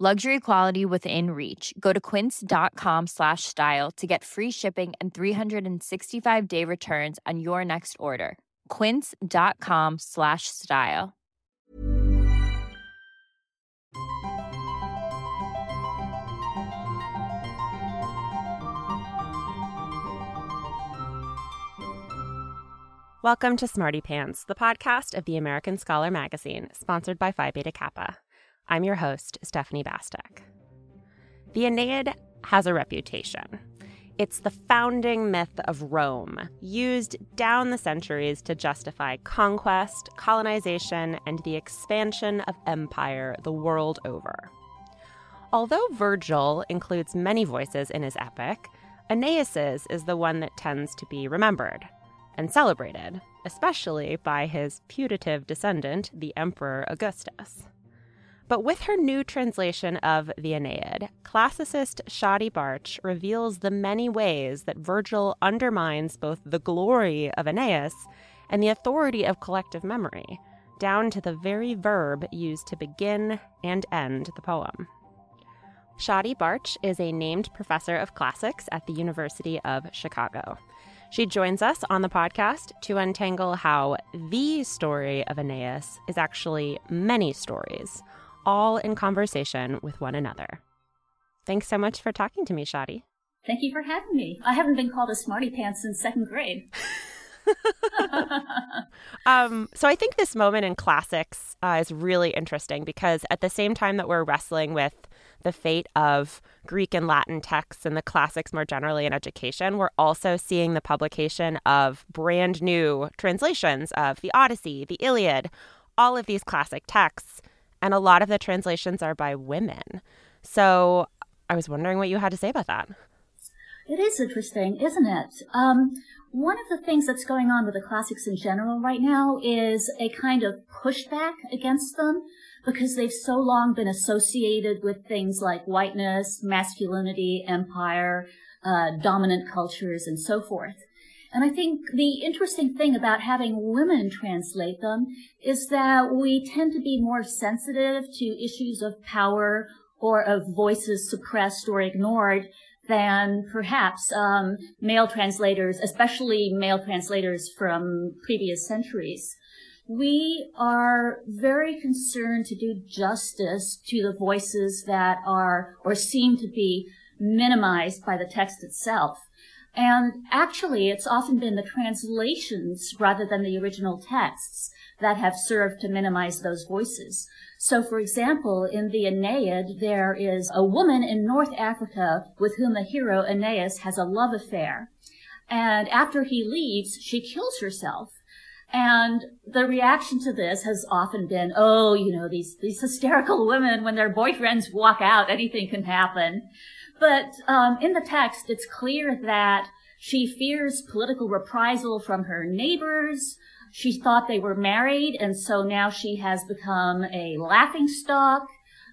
Luxury quality within reach. Go to quince.com slash style to get free shipping and 365 day returns on your next order. Quince.com slash style. Welcome to Smarty Pants, the podcast of the American Scholar magazine, sponsored by Phi Beta Kappa. I'm your host, Stephanie Bastek. The Aeneid has a reputation. It's the founding myth of Rome, used down the centuries to justify conquest, colonization, and the expansion of empire the world over. Although Virgil includes many voices in his epic, Aeneas's is the one that tends to be remembered and celebrated, especially by his putative descendant, the Emperor Augustus. But with her new translation of the Aeneid, classicist Shadi Bartsch reveals the many ways that Virgil undermines both the glory of Aeneas and the authority of collective memory, down to the very verb used to begin and end the poem. Shadi Bartsch is a named professor of classics at the University of Chicago. She joins us on the podcast to untangle how the story of Aeneas is actually many stories, all in conversation with one another. Thanks so much for talking to me, Shadi. Thank you for having me. I haven't been called a smarty pants since second grade. um, so I think this moment in classics uh, is really interesting because at the same time that we're wrestling with the fate of Greek and Latin texts and the classics more generally in education, we're also seeing the publication of brand new translations of the Odyssey, the Iliad, all of these classic texts. And a lot of the translations are by women. So I was wondering what you had to say about that. It is interesting, isn't it? Um, one of the things that's going on with the classics in general right now is a kind of pushback against them because they've so long been associated with things like whiteness, masculinity, empire, uh, dominant cultures, and so forth. And I think the interesting thing about having women translate them is that we tend to be more sensitive to issues of power or of voices suppressed or ignored than perhaps um, male translators, especially male translators from previous centuries. We are very concerned to do justice to the voices that are or seem to be minimized by the text itself. And actually, it's often been the translations rather than the original texts that have served to minimize those voices. So, for example, in the Aeneid, there is a woman in North Africa with whom the hero Aeneas has a love affair. And after he leaves, she kills herself. And the reaction to this has often been, oh, you know, these, these hysterical women, when their boyfriends walk out, anything can happen. But um, in the text, it's clear that she fears political reprisal from her neighbors. She thought they were married, and so now she has become a laughing stock.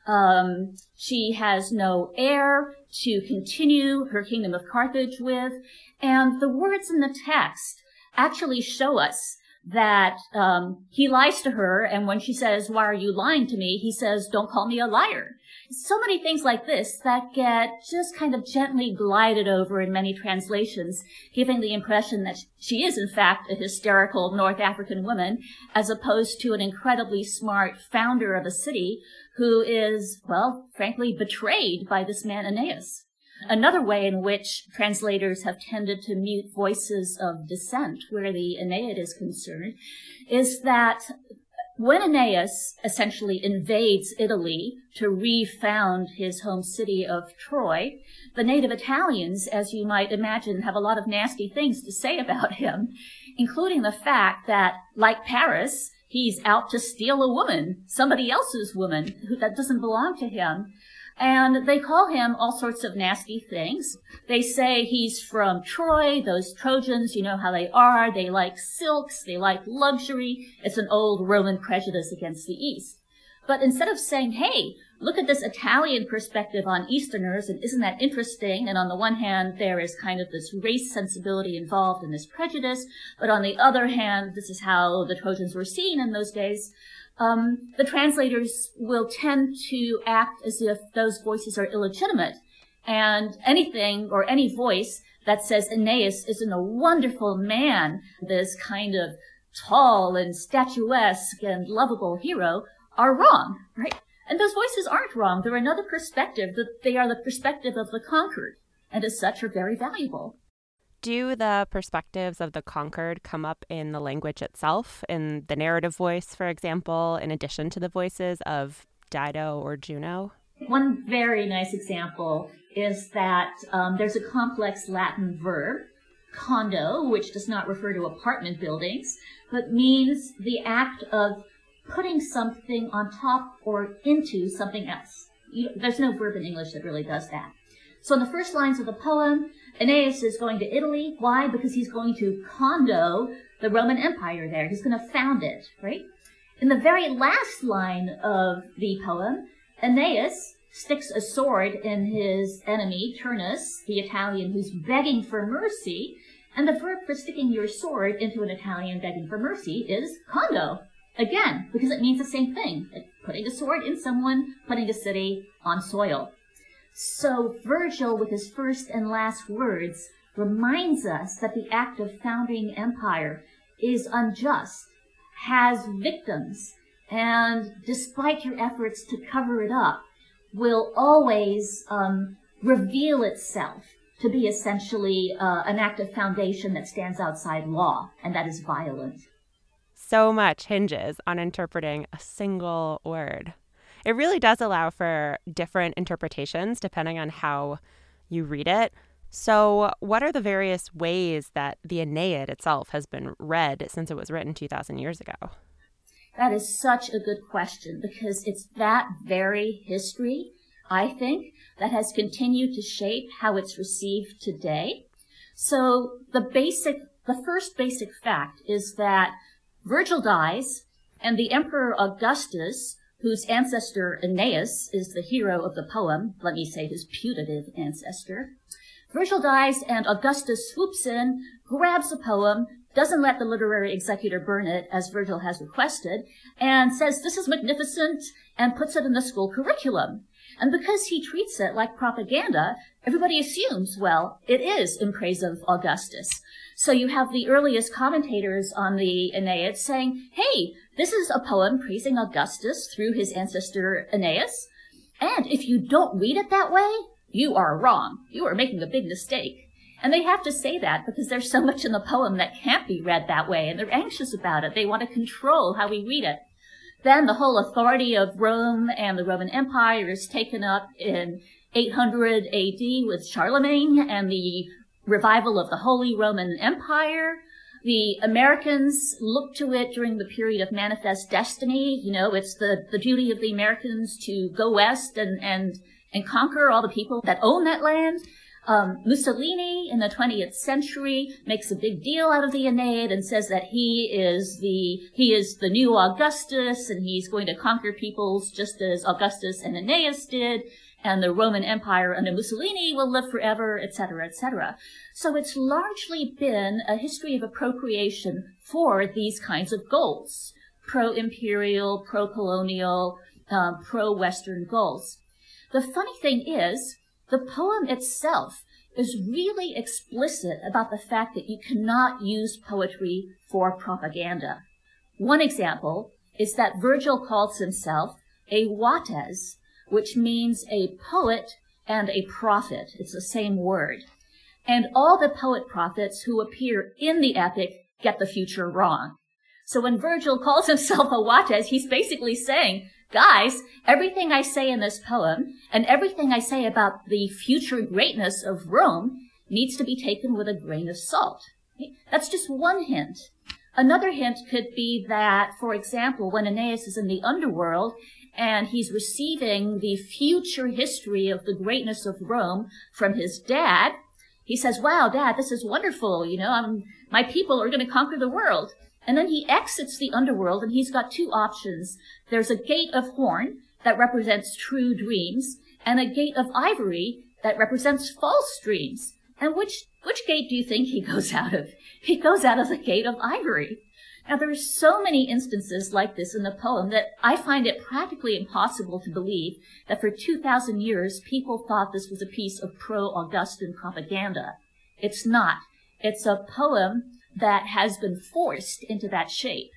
Um, she has no heir to continue her kingdom of Carthage with. And the words in the text actually show us that um, he lies to her, and when she says, "Why are you lying to me?" he says, "Don't call me a liar." So many things like this that get just kind of gently glided over in many translations, giving the impression that she is in fact a hysterical North African woman, as opposed to an incredibly smart founder of a city who is, well, frankly, betrayed by this man Aeneas. Another way in which translators have tended to mute voices of dissent where the Aeneid is concerned is that when Aeneas essentially invades Italy to refound his home city of Troy, the native Italians, as you might imagine, have a lot of nasty things to say about him, including the fact that, like Paris, he's out to steal a woman, somebody else's woman who, that doesn't belong to him. And they call him all sorts of nasty things. They say he's from Troy, those Trojans, you know how they are. They like silks, they like luxury. It's an old Roman prejudice against the East. But instead of saying, hey, look at this Italian perspective on Easterners, and isn't that interesting? And on the one hand, there is kind of this race sensibility involved in this prejudice, but on the other hand, this is how the Trojans were seen in those days um, the translators will tend to act as if those voices are illegitimate. And anything or any voice that says Aeneas isn't a wonderful man, this kind of tall and statuesque and lovable hero, are wrong, right? And those voices aren't wrong. They're another perspective. That they are the perspective of the conquered, and as such are very valuable do the perspectives of the conquered come up in the language itself, in the narrative voice, for example, in addition to the voices of Dido or Juno? One very nice example is that um, there's a complex Latin verb, condo, which does not refer to apartment buildings, but means the act of putting something on top or into something else. You, there's no verb in English that really does that. So in the first lines of the poem, Aeneas is going to Italy. Why? Because he's going to condo the Roman Empire there. He's going to found it, right? In the very last line of the poem, Aeneas sticks a sword in his enemy, Turnus, the Italian who's begging for mercy. And the verb for sticking your sword into an Italian begging for mercy is condo. Again, because it means the same thing. Putting a sword in someone, putting a city on soil. So Virgil, with his first and last words, reminds us that the act of founding empire is unjust, has victims, and despite your efforts to cover it up, will always um, reveal itself to be essentially uh, an act of foundation that stands outside law, and that is violent. So much hinges on interpreting a single word it really does allow for different interpretations depending on how you read it. So, what are the various ways that the Aeneid itself has been read since it was written 2,000 years ago? That is such a good question because it's that very history, I think, that has continued to shape how it's received today. So, the basic, the first basic fact is that Virgil dies and the Emperor Augustus whose ancestor Aeneas is the hero of the poem, let me say his putative ancestor. Virgil dies and Augustus swoops in, grabs the poem, doesn't let the literary executor burn it as Virgil has requested, and says this is magnificent and puts it in the school curriculum. And because he treats it like propaganda, everybody assumes, well, it is in praise of Augustus. So you have the earliest commentators on the Aeneid saying, hey, this is a poem praising Augustus through his ancestor Aeneas. And if you don't read it that way, you are wrong. You are making a big mistake. And they have to say that because there's so much in the poem that can't be read that way, and they're anxious about it. They want to control how we read it. Then the whole authority of Rome and the Roman Empire is taken up in 800 AD with Charlemagne and the revival of the Holy Roman Empire. The Americans look to it during the period of manifest destiny. You know, it's the, the duty of the Americans to go west and, and, and conquer all the people that own that land. Um, Mussolini in the 20th century makes a big deal out of the Aeneid and says that he is the he is the new Augustus and he's going to conquer peoples just as Augustus and Aeneas did, and the Roman Empire under Mussolini will live forever, etc., etc. So it's largely been a history of appropriation for these kinds of goals: pro-imperial, pro-colonial, um, pro-Western goals. The funny thing is the poem itself is really explicit about the fact that you cannot use poetry for propaganda. One example is that Virgil calls himself a vates, which means a poet and a prophet. It's the same word. And all the poet prophets who appear in the epic get the future wrong. So when Virgil calls himself a Vates, he's basically saying, guys, everything I say in this poem and everything I say about the future greatness of Rome needs to be taken with a grain of salt. That's just one hint. Another hint could be that, for example, when Aeneas is in the underworld and he's receiving the future history of the greatness of Rome from his dad, he says, wow, dad, this is wonderful. You know, I'm, my people are going to conquer the world. And then he exits the underworld and he's got two options. There's a gate of horn that represents true dreams and a gate of ivory that represents false dreams. And which, which gate do you think he goes out of? He goes out of the gate of ivory. Now there are so many instances like this in the poem that I find it practically impossible to believe that for 2,000 years people thought this was a piece of pro-Augustan propaganda. It's not. It's a poem that has been forced into that shape.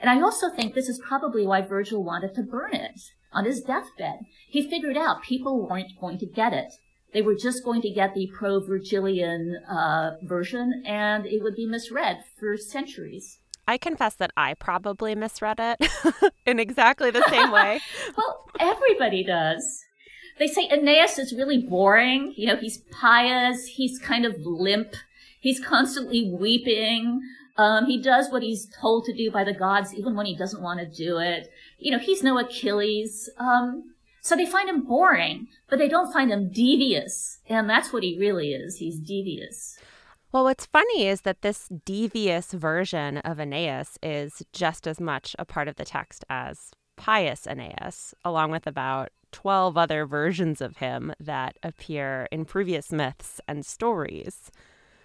And I also think this is probably why Virgil wanted to burn it on his deathbed. He figured out people weren't going to get it. They were just going to get the pro-Virgilian uh, version, and it would be misread for centuries. I confess that I probably misread it in exactly the same way. well, everybody does. They say Aeneas is really boring. You know, he's pious, he's kind of limp, He's constantly weeping. Um, he does what he's told to do by the gods, even when he doesn't want to do it. You know, he's no Achilles. Um, so they find him boring, but they don't find him devious. And that's what he really is. He's devious. Well, what's funny is that this devious version of Aeneas is just as much a part of the text as pious Aeneas, along with about 12 other versions of him that appear in previous myths and stories.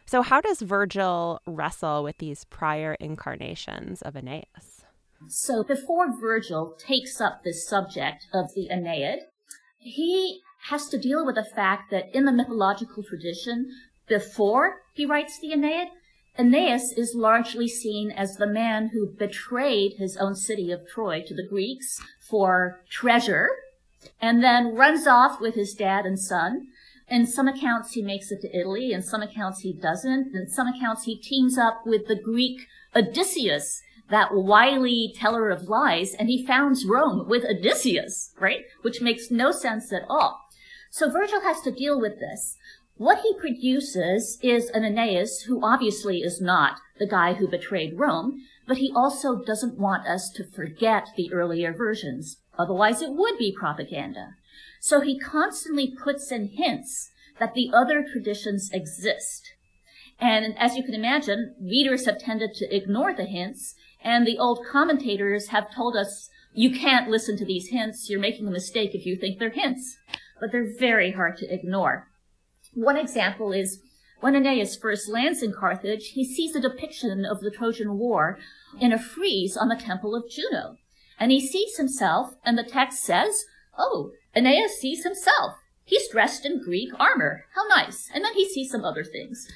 So, how does Virgil wrestle with these prior incarnations of Aeneas? So, before Virgil takes up this subject of the Aeneid, he has to deal with the fact that in the mythological tradition, before he writes the Aeneid, Aeneas is largely seen as the man who betrayed his own city of Troy to the Greeks for treasure and then runs off with his dad and son in some accounts, he makes it to Italy. In some accounts, he doesn't. In some accounts, he teams up with the Greek Odysseus, that wily teller of lies, and he founds Rome with Odysseus, right? Which makes no sense at all. So Virgil has to deal with this. What he produces is an Aeneas who obviously is not the guy who betrayed Rome, but he also doesn't want us to forget the earlier versions. Otherwise it would be propaganda. So he constantly puts in hints that the other traditions exist. And as you can imagine, readers have tended to ignore the hints, and the old commentators have told us, you can't listen to these hints, you're making a mistake if you think they're hints. But they're very hard to ignore. One example is when Aeneas first lands in Carthage, he sees a depiction of the Trojan War in a frieze on the temple of Juno. And he sees himself, and the text says, Oh, Aeneas sees himself. He's dressed in Greek armor. How nice. And then he sees some other things.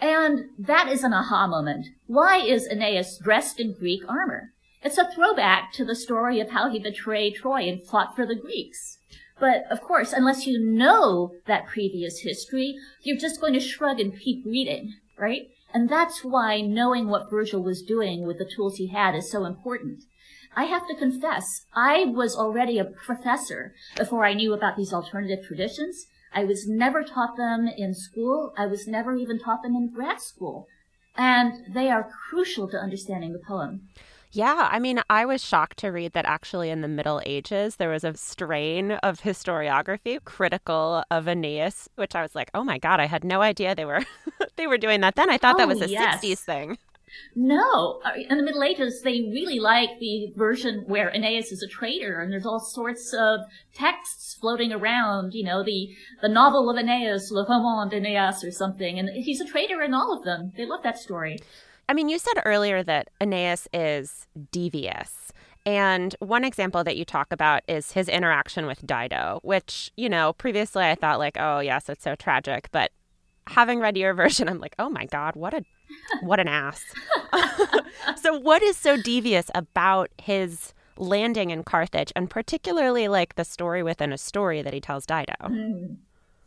And that is an aha moment. Why is Aeneas dressed in Greek armor? It's a throwback to the story of how he betrayed Troy and fought for the Greeks. But of course, unless you know that previous history, you're just going to shrug and keep reading, right? And that's why knowing what Virgil was doing with the tools he had is so important. I have to confess, I was already a professor before I knew about these alternative traditions. I was never taught them in school. I was never even taught them in grad school. And they are crucial to understanding the poem. Yeah, I mean, I was shocked to read that actually in the Middle Ages there was a strain of historiography critical of Aeneas, which I was like, "Oh my god, I had no idea they were they were doing that then. I thought oh, that was a yes. 60s thing." No, uh, in the Middle Ages, they really like the version where Aeneas is a traitor, and there's all sorts of texts floating around. You know, the the novel of Aeneas, Le Roman d'Aeneas, or something, and he's a traitor in all of them. They love that story. I mean, you said earlier that Aeneas is devious. And one example that you talk about is his interaction with Dido, which, you know, previously I thought, like, oh, yes, it's so tragic. But having read your version, I'm like, oh my God, what a what an ass. so, what is so devious about his landing in Carthage, and particularly like the story within a story that he tells Dido? Mm.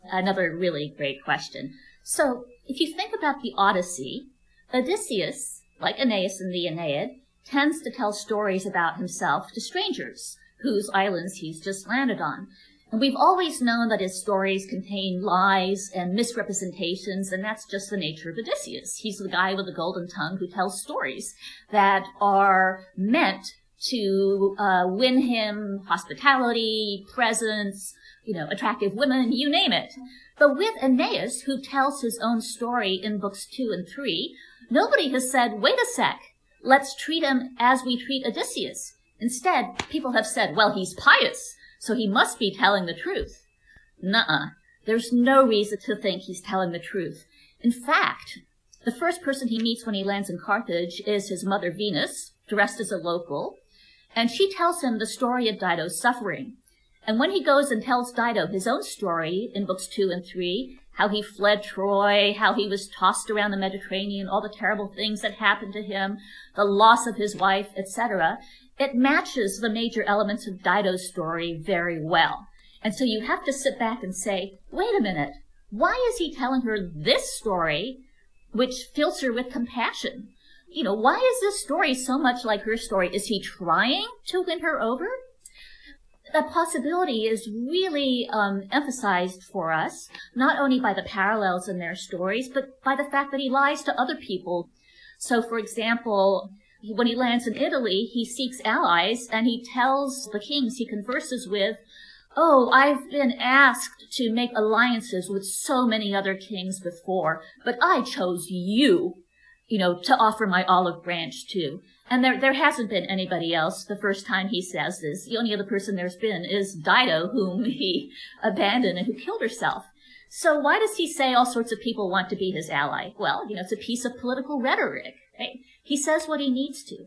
Another really great question. So, if you think about the Odyssey, Odysseus, like Aeneas in the Aeneid, tends to tell stories about himself to strangers whose islands he's just landed on. And we've always known that his stories contain lies and misrepresentations, and that's just the nature of Odysseus. He's the guy with the golden tongue who tells stories that are meant to uh, win him hospitality, presents, you know, attractive women, you name it. But with Aeneas, who tells his own story in books two and three, nobody has said, wait a sec, let's treat him as we treat Odysseus. Instead, people have said, well, he's pious so he must be telling the truth. Nuh-uh. There's no reason to think he's telling the truth. In fact, the first person he meets when he lands in Carthage is his mother Venus, dressed as a local, and she tells him the story of Dido's suffering. And when he goes and tells Dido his own story in books two and three, how he fled Troy, how he was tossed around the Mediterranean, all the terrible things that happened to him, the loss of his wife, etc., it matches the major elements of Dido's story very well. And so you have to sit back and say, wait a minute, why is he telling her this story, which fills her with compassion? You know, why is this story so much like her story? Is he trying to win her over? That possibility is really um, emphasized for us, not only by the parallels in their stories, but by the fact that he lies to other people. So, for example, when he lands in Italy, he seeks allies and he tells the kings he converses with, Oh, I've been asked to make alliances with so many other kings before, but I chose you, you know, to offer my olive branch to. And there, there hasn't been anybody else the first time he says this. The only other person there's been is Dido, whom he abandoned and who killed herself. So why does he say all sorts of people want to be his ally? Well, you know, it's a piece of political rhetoric, right? He says what he needs to.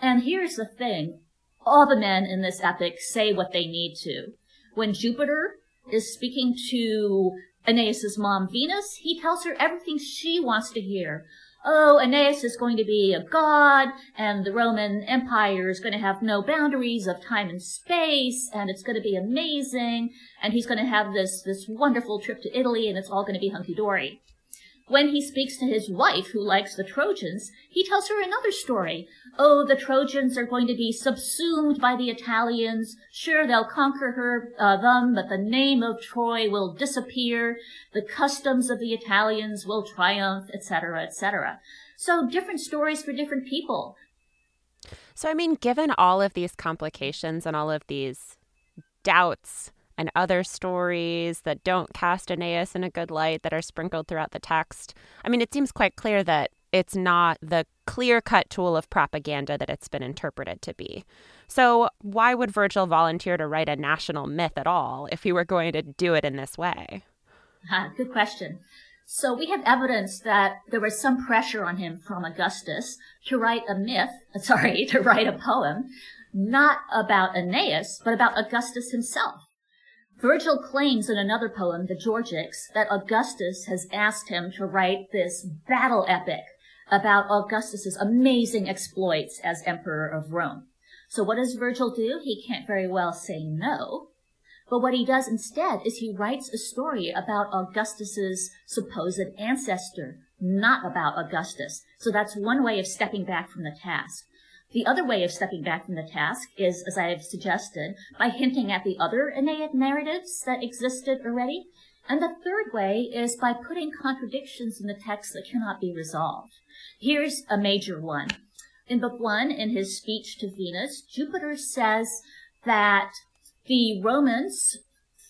And here's the thing. All the men in this epic say what they need to. When Jupiter is speaking to Aeneas's mom Venus, he tells her everything she wants to hear. Oh, Aeneas is going to be a god, and the Roman Empire is going to have no boundaries of time and space, and it's going to be amazing, and he's going to have this, this wonderful trip to Italy, and it's all going to be hunky-dory. When he speaks to his wife, who likes the Trojans, he tells her another story. Oh, the Trojans are going to be subsumed by the Italians. Sure, they'll conquer her, uh, them, but the name of Troy will disappear. The customs of the Italians will triumph, etc., etc. So different stories for different people. So, I mean, given all of these complications and all of these doubts and other stories that don't cast Aeneas in a good light that are sprinkled throughout the text. I mean, it seems quite clear that it's not the clear cut tool of propaganda that it's been interpreted to be. So, why would Virgil volunteer to write a national myth at all if he were going to do it in this way? Uh, good question. So, we have evidence that there was some pressure on him from Augustus to write a myth, sorry, to write a poem, not about Aeneas, but about Augustus himself. Virgil claims in another poem, the Georgics, that Augustus has asked him to write this battle epic about Augustus's amazing exploits as emperor of Rome. So what does Virgil do? He can't very well say no. But what he does instead is he writes a story about Augustus's supposed ancestor, not about Augustus. So that's one way of stepping back from the task. The other way of stepping back from the task is, as I have suggested, by hinting at the other Aeneid narratives that existed already. And the third way is by putting contradictions in the text that cannot be resolved. Here's a major one. In book one, in his speech to Venus, Jupiter says that the Romans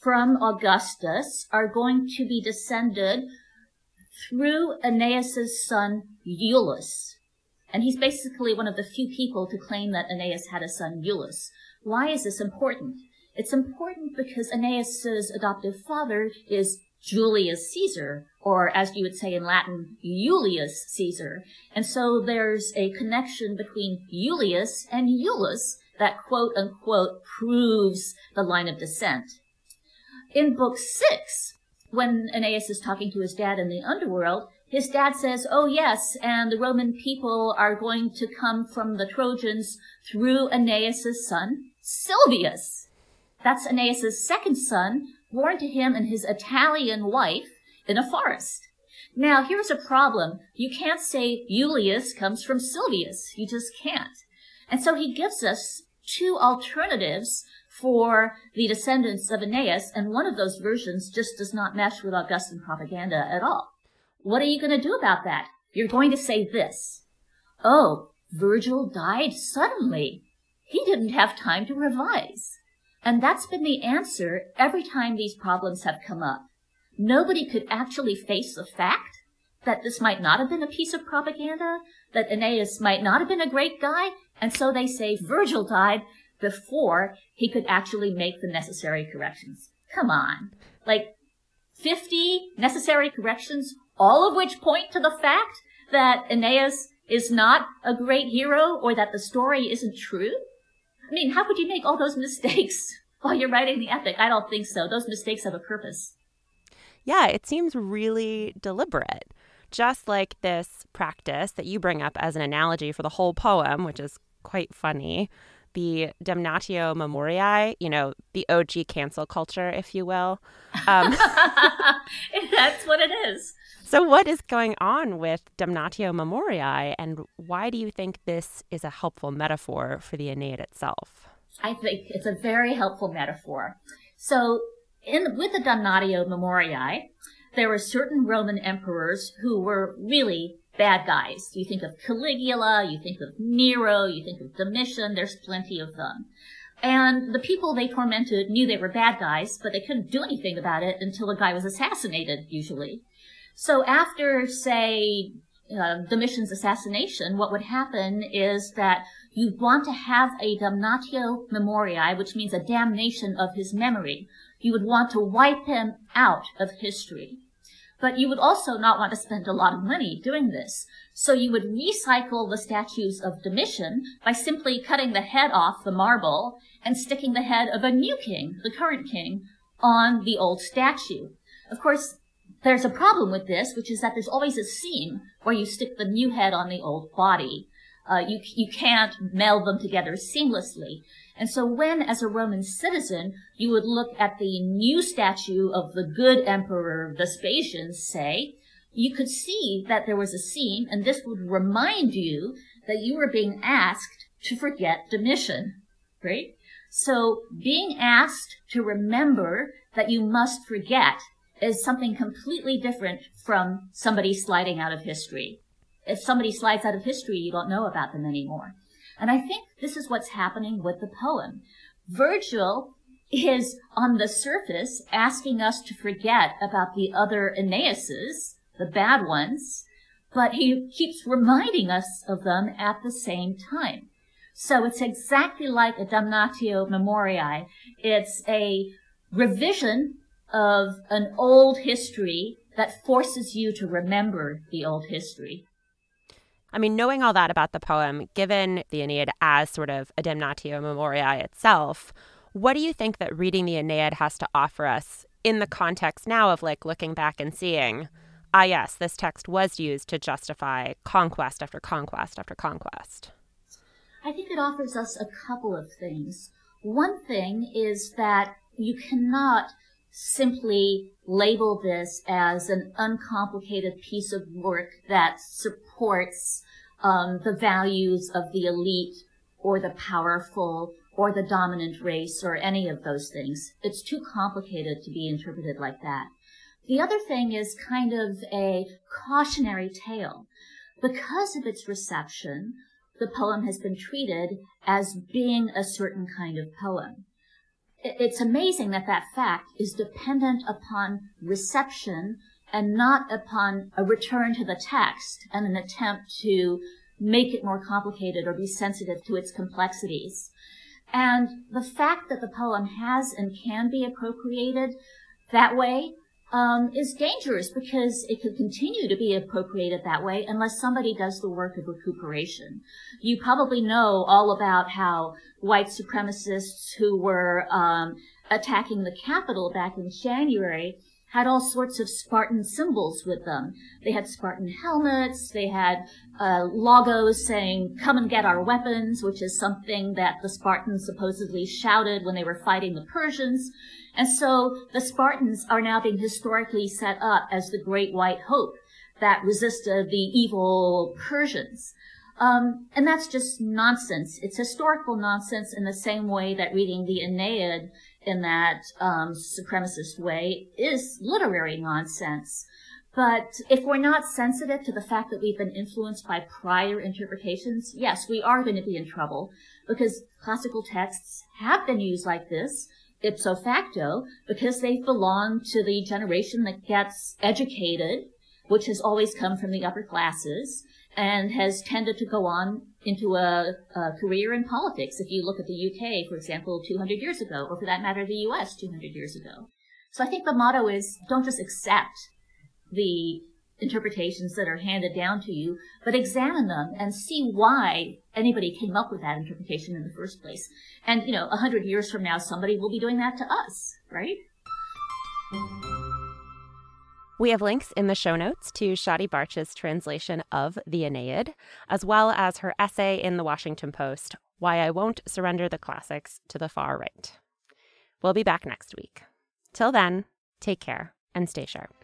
from Augustus are going to be descended through Aeneas's son Iulus. And he's basically one of the few people to claim that Aeneas had a son, Iulus. Why is this important? It's important because Aeneas's adoptive father is Julius Caesar, or as you would say in Latin, Julius Caesar. And so there's a connection between Julius and Iulus that quote unquote proves the line of descent. In book six, when Aeneas is talking to his dad in the underworld, his dad says, oh yes, and the Roman people are going to come from the Trojans through Aeneas's son, Silvius. That's Aeneas's second son, born to him and his Italian wife in a forest. Now, here's a problem. You can't say Julius comes from Silvius. You just can't. And so he gives us two alternatives for the descendants of Aeneas, and one of those versions just does not mesh with Augustan propaganda at all. What are you going to do about that? You're going to say this. Oh, Virgil died suddenly. He didn't have time to revise. And that's been the answer every time these problems have come up. Nobody could actually face the fact that this might not have been a piece of propaganda, that Aeneas might not have been a great guy, and so they say Virgil died before he could actually make the necessary corrections. Come on. Like 50 necessary corrections, all of which point to the fact that Aeneas is not a great hero or that the story isn't true? I mean, how could you make all those mistakes while you're writing the epic? I don't think so. Those mistakes have a purpose. Yeah, it seems really deliberate. Just like this practice that you bring up as an analogy for the whole poem, which is quite funny, the damnatio memoriae, you know, the OG cancel culture, if you will. Um, That's what it is. So, what is going on with damnatio memoriae, and why do you think this is a helpful metaphor for the Aeneid itself? I think it's a very helpful metaphor. So, in with the damnatio memoriae, there were certain Roman emperors who were really bad guys. You think of Caligula, you think of Nero, you think of Domitian, there's plenty of them. And the people they tormented knew they were bad guys, but they couldn't do anything about it until a guy was assassinated, usually. So after, say, uh, Domitian's assassination, what would happen is that you want to have a damnatio memoriae, which means a damnation of his memory. You would want to wipe him out of history. But you would also not want to spend a lot of money doing this. So you would recycle the statues of Domitian by simply cutting the head off the marble and sticking the head of a new king, the current king, on the old statue. Of course, there's a problem with this, which is that there's always a seam where you stick the new head on the old body. Uh, you, you can't meld them together seamlessly. And so when, as a Roman citizen, you would look at the new statue of the good emperor Vespasian, say, you could see that there was a seam, and this would remind you that you were being asked to forget Domitian, right? So being asked to remember that you must forget is something completely different from somebody sliding out of history. If somebody slides out of history, you don't know about them anymore. And I think this is what's happening with the poem. Virgil is on the surface asking us to forget about the other Aeneases, the bad ones, but he keeps reminding us of them at the same time. So it's exactly like a damnatio memoriae. It's a revision of an old history that forces you to remember the old history. I mean, knowing all that about the poem, given the Aeneid as sort of a damnatio memoriae itself, what do you think that reading the Aeneid has to offer us in the context now of like looking back and seeing, ah, yes, this text was used to justify conquest after conquest after conquest? I think it offers us a couple of things. One thing is that you cannot simply label this as an uncomplicated piece of work that supports um, the values of the elite or the powerful or the dominant race or any of those things. It's too complicated to be interpreted like that. The other thing is kind of a cautionary tale. Because of its reception, the poem has been treated as being a certain kind of poem it's amazing that that fact is dependent upon reception and not upon a return to the text and an attempt to make it more complicated or be sensitive to its complexities. And the fact that the poem has and can be appropriated that way um, is dangerous because it could continue to be appropriated that way unless somebody does the work of recuperation. You probably know all about how white supremacists who were um, attacking the Capitol back in January had all sorts of Spartan symbols with them. They had Spartan helmets, they had uh, logos saying, come and get our weapons, which is something that the Spartans supposedly shouted when they were fighting the Persians. And so the Spartans are now being historically set up as the great white hope that resisted the evil Persians. Um, and that's just nonsense. It's historical nonsense in the same way that reading the Aeneid in that um, supremacist way is literary nonsense. But if we're not sensitive to the fact that we've been influenced by prior interpretations, yes, we are going to be in trouble because classical texts have been used like this ipso facto because they've belonged to the generation that gets educated, which has always come from the upper classes and has tended to go on into a, a, career in politics. If you look at the UK, for example, 200 years ago, or for that matter, the US 200 years ago. So I think the motto is don't just accept the interpretations that are handed down to you, but examine them and see why anybody came up with that interpretation in the first place. And, you know, a hundred years from now, somebody will be doing that to us, right? We have links in the show notes to Shadi Bartsch's translation of the Aeneid, as well as her essay in the Washington Post, Why I Won't Surrender the Classics to the Far Right. We'll be back next week. Till then, take care and stay sharp.